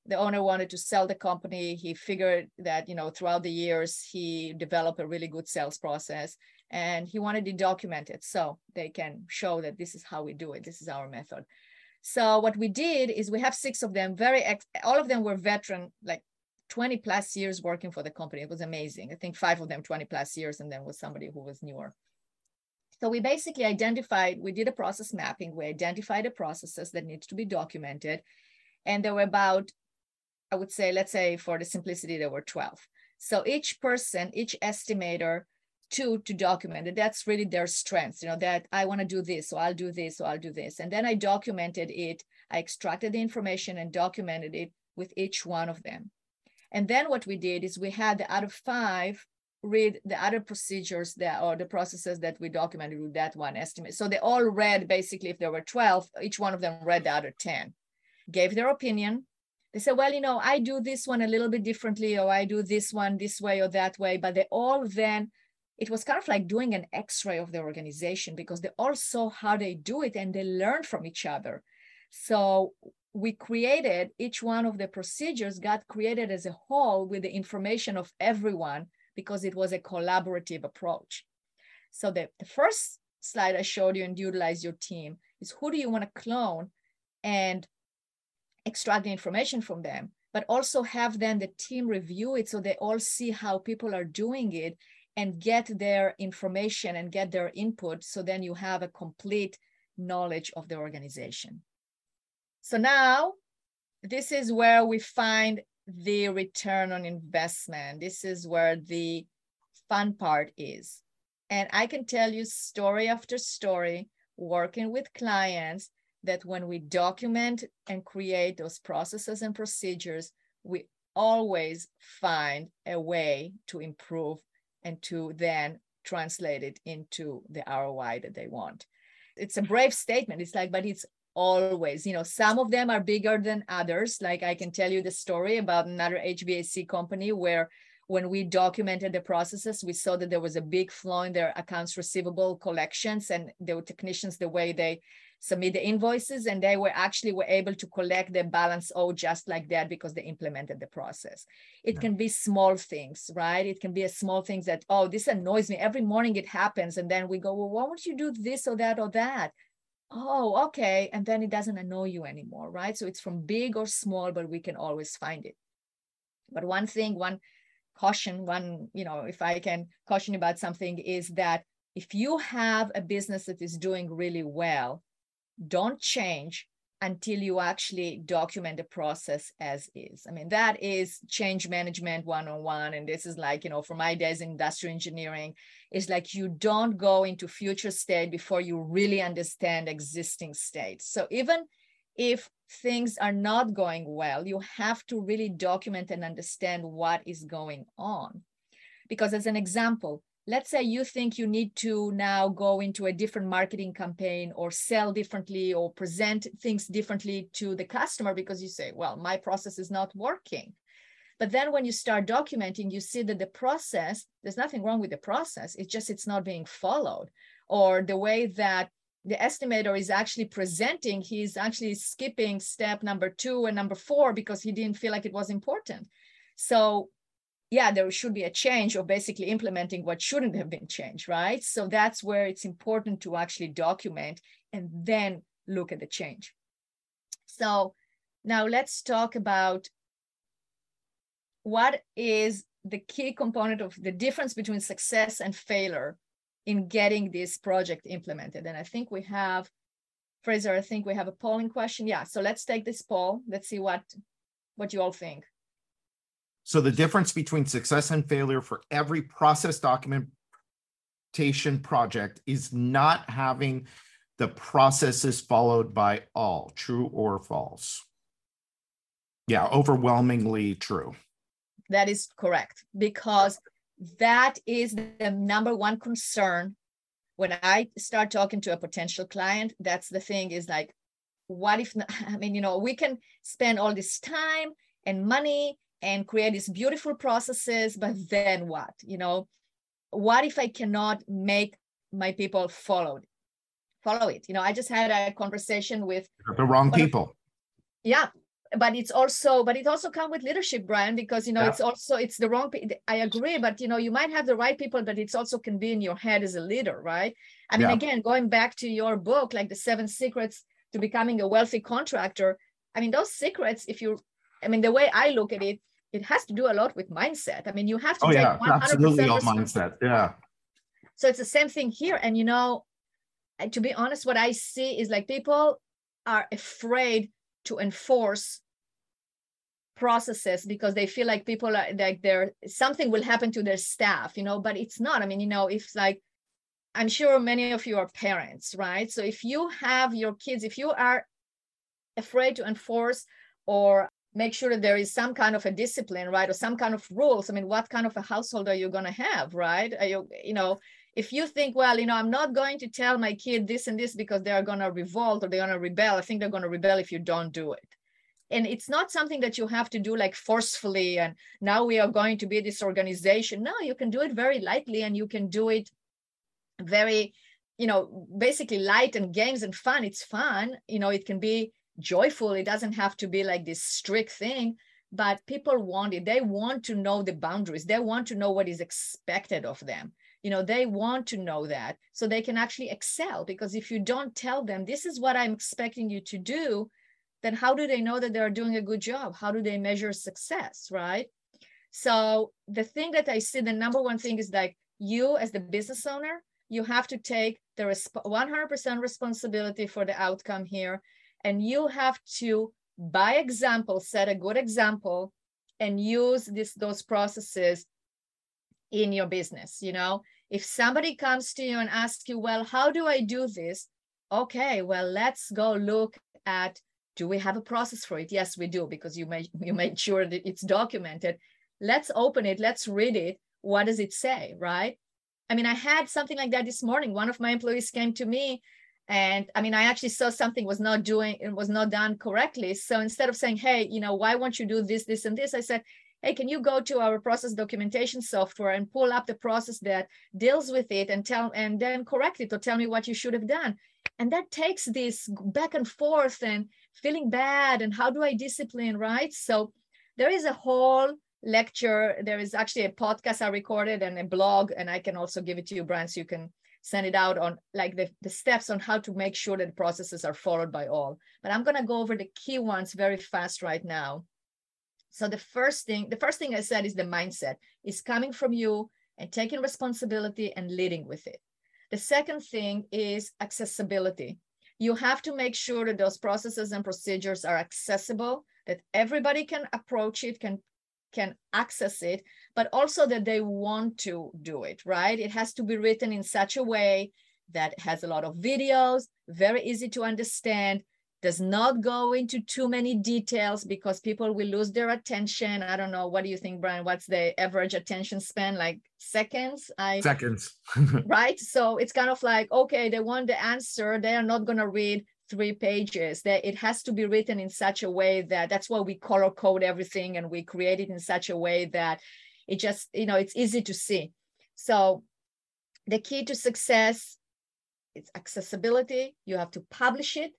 the owner wanted to sell the company. He figured that, you know, throughout the years, he developed a really good sales process and he wanted to document it so they can show that this is how we do it. This is our method. So what we did is we have six of them, very, ex- all of them were veteran, like 20 plus years working for the company. It was amazing. I think five of them 20 plus years and then was somebody who was newer. So we basically identified, we did a process mapping. We identified the processes that need to be documented. And there were about I would say, let's say for the simplicity, there were 12. So each person, each estimator, two to document it. That's really their strengths, you know, that I want to do this, so I'll do this, so I'll do this. And then I documented it. I extracted the information and documented it with each one of them. And then what we did is we had the other five read the other procedures that or the processes that we documented with that one estimate. So they all read basically if there were 12, each one of them read the other 10, gave their opinion, they say, well, you know, I do this one a little bit differently, or I do this one this way or that way. But they all then, it was kind of like doing an x ray of the organization because they all saw how they do it and they learned from each other. So we created each one of the procedures got created as a whole with the information of everyone because it was a collaborative approach. So the, the first slide I showed you and utilize your team is who do you want to clone and extract the information from them, but also have then the team review it so they all see how people are doing it and get their information and get their input. So then you have a complete knowledge of the organization. So now this is where we find the return on investment. This is where the fun part is. And I can tell you story after story, working with clients that when we document and create those processes and procedures, we always find a way to improve and to then translate it into the ROI that they want. It's a brave statement. It's like, but it's always, you know, some of them are bigger than others. Like I can tell you the story about another HVAC company where when we documented the processes, we saw that there was a big flaw in their accounts receivable collections and the technicians, the way they submit the invoices and they were actually were able to collect the balance owed just like that because they implemented the process. It yeah. can be small things right? It can be a small things that oh this annoys me. Every morning it happens and then we go well why won't you do this or that or that? Oh okay. And then it doesn't annoy you anymore right? So it's from big or small but we can always find it. But one thing one caution one you know if i can caution about something is that if you have a business that is doing really well don't change until you actually document the process as is. I mean, that is change management one on one. And this is like, you know, for my days in industrial engineering, is like you don't go into future state before you really understand existing state. So even if things are not going well, you have to really document and understand what is going on. Because as an example, let's say you think you need to now go into a different marketing campaign or sell differently or present things differently to the customer because you say well my process is not working But then when you start documenting, you see that the process, there's nothing wrong with the process. It's just it's not being followed. Or the way that the estimator is actually presenting, he's actually skipping step number two and number four because he didn't feel like it was important. So yeah, there should be a change of basically implementing what shouldn't have been changed, right? So that's where it's important to actually document and then look at the change. So now let's talk about what is the key component of the difference between success and failure in getting this project implemented. And I think we have, Fraser, I think we have a polling question. Yeah, so let's take this poll. Let's see what, what you all think. So the difference between success and failure for every process documentation project is not having the processes followed by all, true or false. Yeah, overwhelmingly true. That is correct because that is the number one concern when I start talking to a potential client. That's the thing is like, what if, [LAUGHS] I mean, you know, we can spend all this time and money and create these beautiful processes, but then what? You know, what if I cannot make my people follow it? Follow it. You know, I just had a conversation with the wrong people. yeah, but it's also but it also come with leadership brian because you know yeah. it's also it's the wrong i agree but you know you might have the right people but it's also can be in your head as a leader right i mean yeah. again going back to your book like the seven secrets to becoming a wealthy contractor i mean those secrets if you i mean the way i look at it it has to do a lot with mindset. I mean you have to oh, take yeah, 100% absolutely mindset yeah. So it's the same thing here and you know to be honest what i see is like people are afraid to enforce processes because they feel like people are like there something will happen to their staff you know but it's not. I mean you know if like i'm sure many of you are parents right? So if you have your kids if you are afraid to enforce or make sure that there is some kind of a discipline right or some kind of rules. I mean what kind of a household are you going to have right? Are you you know if you think well you know i'm not going to tell my kid this and this because they are going to revolt or they're going to rebel i think they're going to rebel if you don't do it. And it's not something that you have to do like forcefully and now we are going to be this organization. No you can do it very lightly and you can do it very you know basically light and games and fun. It's fun. You know it can be joyful it doesn't have to be like this strict thing but people want it they want to know the boundaries they want to know what is expected of them you know they want to know that so they can actually excel because if you don't tell them this is what i'm expecting you to do then how do they know that they're doing a good job? How do they measure success, right? So the thing that I see, the number one thing is like you as the business owner, you have to take the 100% responsibility for the outcome here. And you have to, by example, set a good example and use this those processes in your business. You know, if somebody comes to you and asks you, well, how do I do this? Okay, well, let's go look at do we have a process for it? Yes we do because you made you made sure that it's documented. Let's open it. Let's read it. What does it say right? I mean i had something like that this morning. One of my employees came to me and i mean i actually saw something was not doing it was not done correctly so instead of saying hey you know why won't you do this this and this i said hey can you go to our process documentation software and pull up the process that deals with it and tell and then correct it or tell me what you should have done and that takes this back and forth and feeling bad and how do I discipline, right? So there is a whole lecture. There is actually a podcast I recorded and a blog, and I can also give it to you, Brian, so you can send it out on like the, the steps on how to make sure that processes are followed by all. But I'm gonna go over the key ones very fast right now. So the first thing, the first thing I said is the mindset is coming from you and taking responsibility and leading with it. The second thing is accessibility you have to make sure that those processes and procedures are accessible, that everybody can approach it, can can access it, but also that they want to do it, right? It has to be written in such a way that has a lot of videos, very easy to understand, does not go into too many details because people will lose their attention. I don't know. What do you think, Brian? What's the average attention span? Like seconds? I seconds. [LAUGHS] right. So it's kind of like, okay, they want the answer. They are not going to read three pages that it has to be written in such a way that that's why we color code everything and we create it in such a way that it just you know it's easy to see. So the key to success is accessibility. You have to publish it.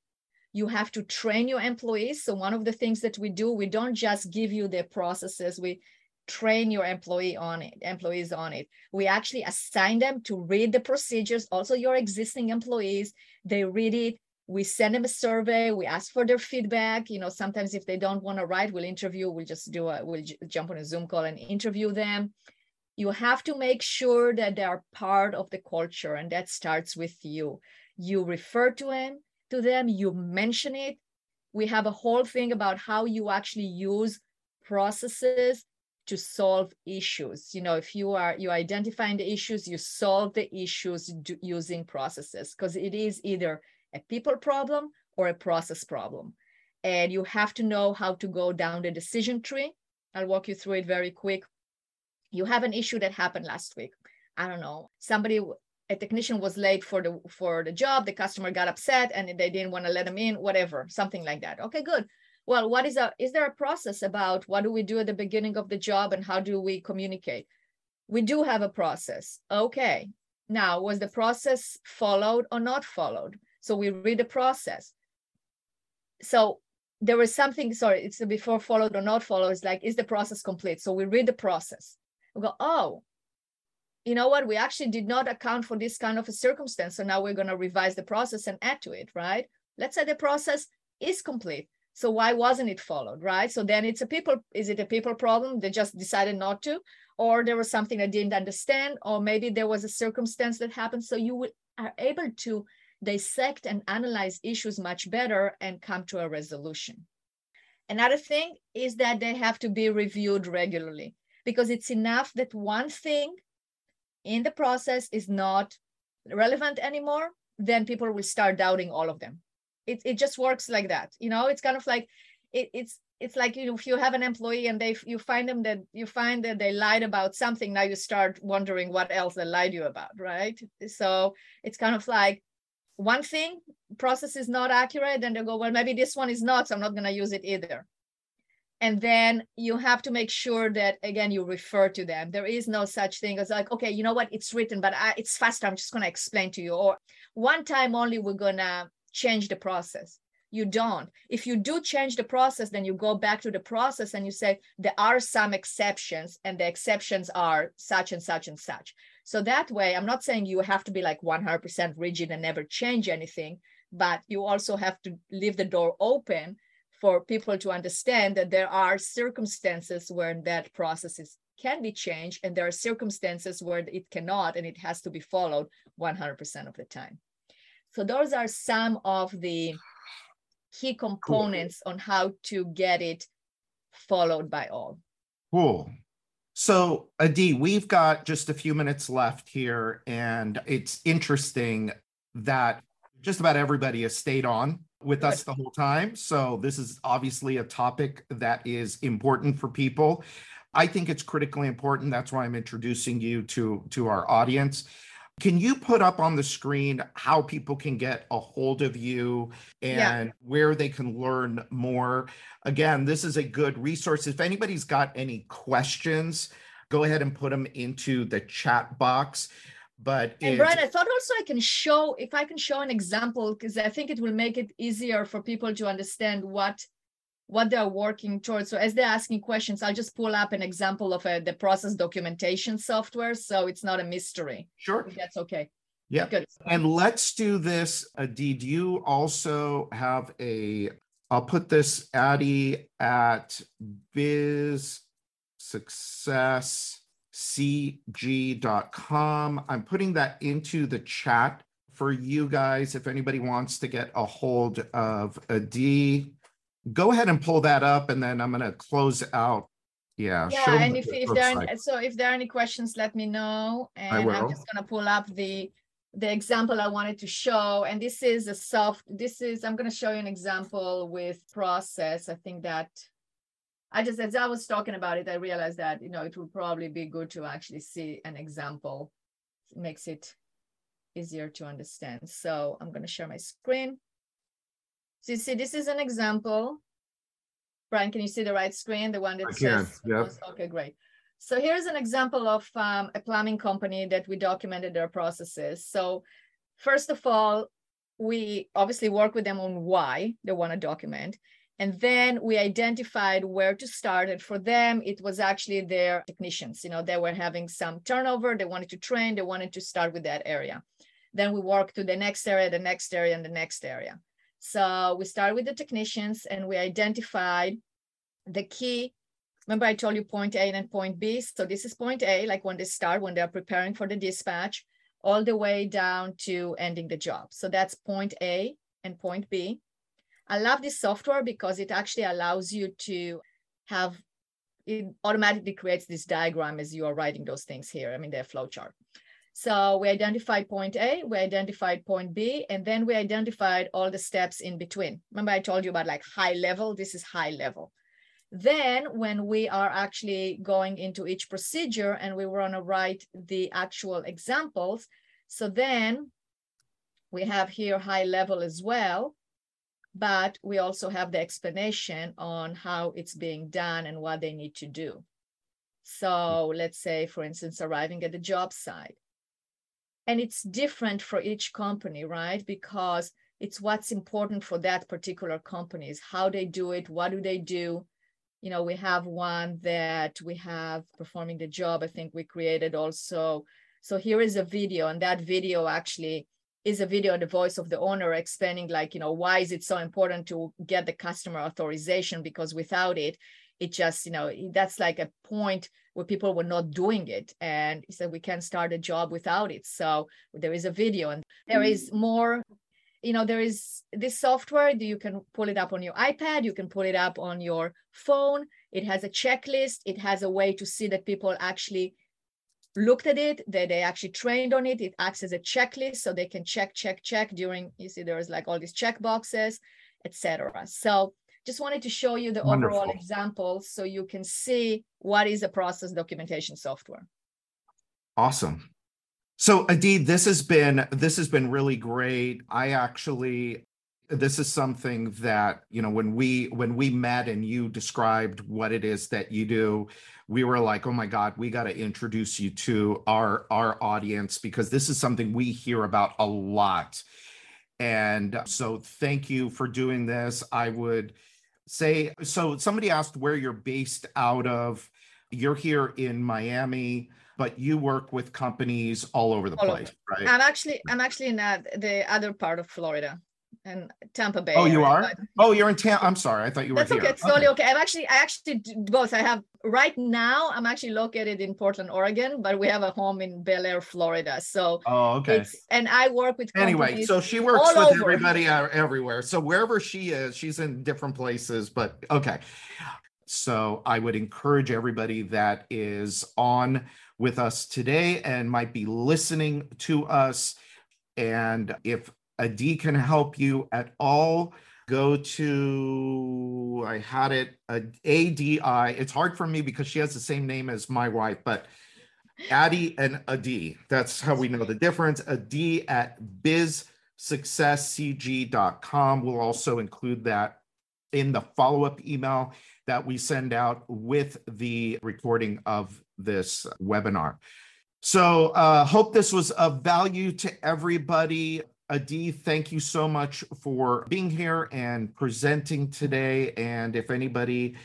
You have to train your employees. So one of the things that we do we don't just give you the processes we train your employee on it employees on it. We actually assign them to read the procedures also your existing employees. They read it we send them a survey we ask for their feedback you know sometimes if they don't want to write we'll interview we'll just do a we'll j- jump on a zoom call and interview them. You have to make sure that they are part of the culture and that starts with you. You refer to them to them you mention it. We have a whole thing about how you actually use processes to solve issues. You know if you are you identifying the issues you solve the issues using processes because it is either a people problem or a process problem. And you have to know how to go down the decision tree. I'll walk you through it very quick. You have an issue that happened last week. I don't know. Somebody, a technician was late for the for the job. The customer got upset and they didn't want to let them in. Whatever, something like that. Okay, good. Well, what is a is there a process about what do we do at the beginning of the job and how do we communicate? We do have a process. Okay. Now, was the process followed or not followed? So we read the process. So there was something, sorry, it's before followed or not followed. It's like, is the process complete? So we read the process. We go, oh, you know what? We actually did not account for this kind of a circumstance. So now we're going to revise the process and add to it, right? Let's say the process is complete. So why wasn't it followed, right? So then it's a people, is it a people problem? They just decided not to, or there was something I didn't understand, or maybe there was a circumstance that happened. So you are able to dissect and analyze issues much better and come to a resolution. Another thing is that they have to be reviewed regularly because it's enough that one thing in the process is not relevant anymore, then people will start doubting all of them. It, it just works like that. You know, it's kind of like it, it's it's like you know, if you have an employee and they you find them that you find that they lied about something, now you start wondering what else they lied you about, right? So it's kind of like one thing process is not accurate then they go well maybe this one is not so i'm not going to use it either. And then you have to make sure that again you refer to them. There is no such thing as like okay you know what? It's written but I, it's faster i'm just going to explain to you or one time only we're going to change the process. You don't. If you do change the process then you go back to the process and you say there are some exceptions and the exceptions are such and such and such so that way, I'm not saying you have to be like 100% rigid and never change anything, but you also have to leave the door open for people to understand that there are circumstances where that process is, can be changed, and there are circumstances where it cannot, and it has to be followed 100% of the time. So those are some of the key components cool. on how to get it followed by all. Cool. So, Adi, we've got just a few minutes left here, and it's interesting that just about everybody has stayed on with us the whole time. So, this is obviously a topic that is important for people. I think it's critically important. That's why I'm introducing you to, to our audience. Can you put up on the screen how people can get a hold of you and yeah. where they can learn more? Again, this is a good resource. If anybody's got any questions, go ahead and put them into the chat box. But and Brian, I thought also I can show if I can show an example because I think it will make it easier for people to understand what what they're working towards. So as they're asking questions, I'll just pull up an example of a, the process documentation software. So it's not a mystery. Sure. that's okay. Yeah. Good. And let's do this. Uh, Adi, do you also have a, I'll put this Adi at biz successcg.com. I'm putting that into the chat for you guys. If anybody wants to get a hold of Adi, go ahead and pull that up and then I'm going to close out. Yeah. Yeah. And if, if there are, so if there are any questions, let me know. And I'm just going to pull up the the example I wanted to show. And this is a soft, this is, I'm going to show you an example with process. I think that I just, as I was talking about it, I realized that, you know, it would probably be good to actually see an example. It makes it easier to understand. So I'm going to share my screen. So you see, this is an example. Brian, can you see the right screen? The one that I says. can, yep. Okay, great. So here's an example of um, a plumbing company that we documented their processes. So first of all, we obviously work with them on why they want to document. And then we identified where to start. And for them, it was actually their technicians. You know, they were having some turnover. They wanted to train. They wanted to start with that area. Then we worked to the next area, the next area, and the next area. So we started with the technicians and we identified the key. Remember, I told you point A and point B. So this is point A, like when they start, when they're preparing for the dispatch, all the way down to ending the job. So that's point A and point B. I love this software because it actually allows you to have it automatically creates this diagram as you are writing those things here. I mean, the flow chart. So we identified point A, we identified point B, and then we identified all the steps in between. Remember I told you about like high level, this is high level. Then when we are actually going into each procedure and we want to write the actual examples, so then we have here high level as well, but we also have the explanation on how it's being done and what they need to do. So let's say, for instance, arriving at the job site. And it's different for each company, right? Because it's what's important for that particular company is how they do it, what do they do. You know, we have one that we have performing the job. I think we created also. So here is a video, and that video actually is a video the voice of the owner explaining like you know why is it so important to get the customer authorization because without it it just you know that's like a point where people were not doing it and he said we can't start a job without it. So there is a video and there is mm. more you know there is this software that you can pull it up on your ipad you can pull it up on your phone. It has a checklist. It has a way to see that people actually looked at it that they actually trained on it. It acts as a checklist so they can check check check during you see there's like all these check boxes etc so just wanted to show you the Wonderful. overall examples so you can see what is a process documentation software Awesome. So Adi, this has been this has been really great. I actually this is something that, you know, when we when we met and you described what it is that you do, we were like, "Oh my god, we got to introduce you to our our audience because this is something we hear about a lot." And so thank you for doing this. I would say so somebody asked where you're based out of. You're here in Miami but you work with companies all over the All over. place, right? i'm actually i'm actually in uh, the other part of florida and tampa bay Oh, you area, are? but Oh, you're in Tampa. I'm sorry. I thought you were that's here. okay it's totally okay i'm actually i actually do both i have right now i'm actually located in portland oregon but we have a home in Belleair florida so Oh, okay. and i work with Anyway, so she works with over. everybody uh, everywhere. So wherever she is, she's in different places, but okay. So I would encourage everybody that is on with us today and might be listening to us. And if Adi can help you at all, go to, I had it, ADI. It's hard for me because she has the same name as my wife, but Addie and Adi. That's how we know the difference. A D at bizsuccesscg.com. We'll also include that in the follow up email that we send out with the recording of this webinar. So, uh, hope this was of value to everybody. Adi, thank you so much for being here and presenting today. And if anybody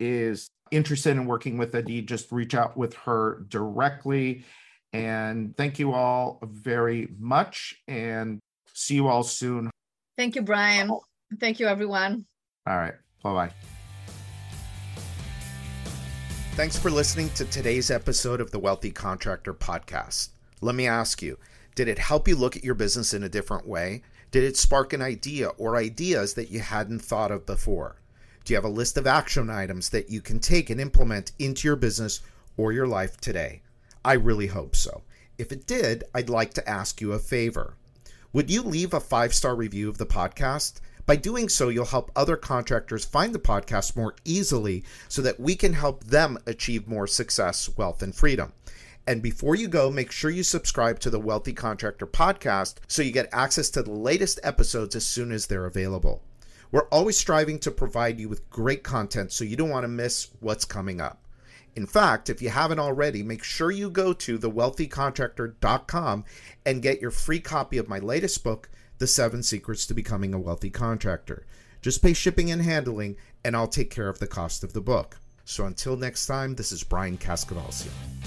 is interested in working with Adi, just reach out with her directly. And thank you all very much and see you all soon. thank you brian thank you everyone All right. Bye bye. Thanks for listening to today's episode of the Wealthy Contractor Podcast. Let me ask you did it help you look at your business in a different way? Did it spark an idea or ideas that you hadn't thought of before? Do you have a list of action items that you can take and implement into your business or your life today? I really hope so. If it did, I'd like to ask you a favor. Would you leave a five star review of the podcast? By doing so, you'll help other contractors find the podcast more easily so that we can help them achieve more success, wealth, and freedom. And before you go, make sure you subscribe to the Wealthy Contractor podcast so you get access to the latest episodes as soon as they're available. We're always striving to provide you with great content so you don't want to miss what's coming up. In fact, if you haven't already, make sure you go to thewealthycontractor.com and get your free copy of my latest book, The Seven Secrets to Becoming a Wealthy Contractor. Just pay shipping and handling, and I'll take care of the cost of the book. So until next time, this is Brian Kaskavalciyan.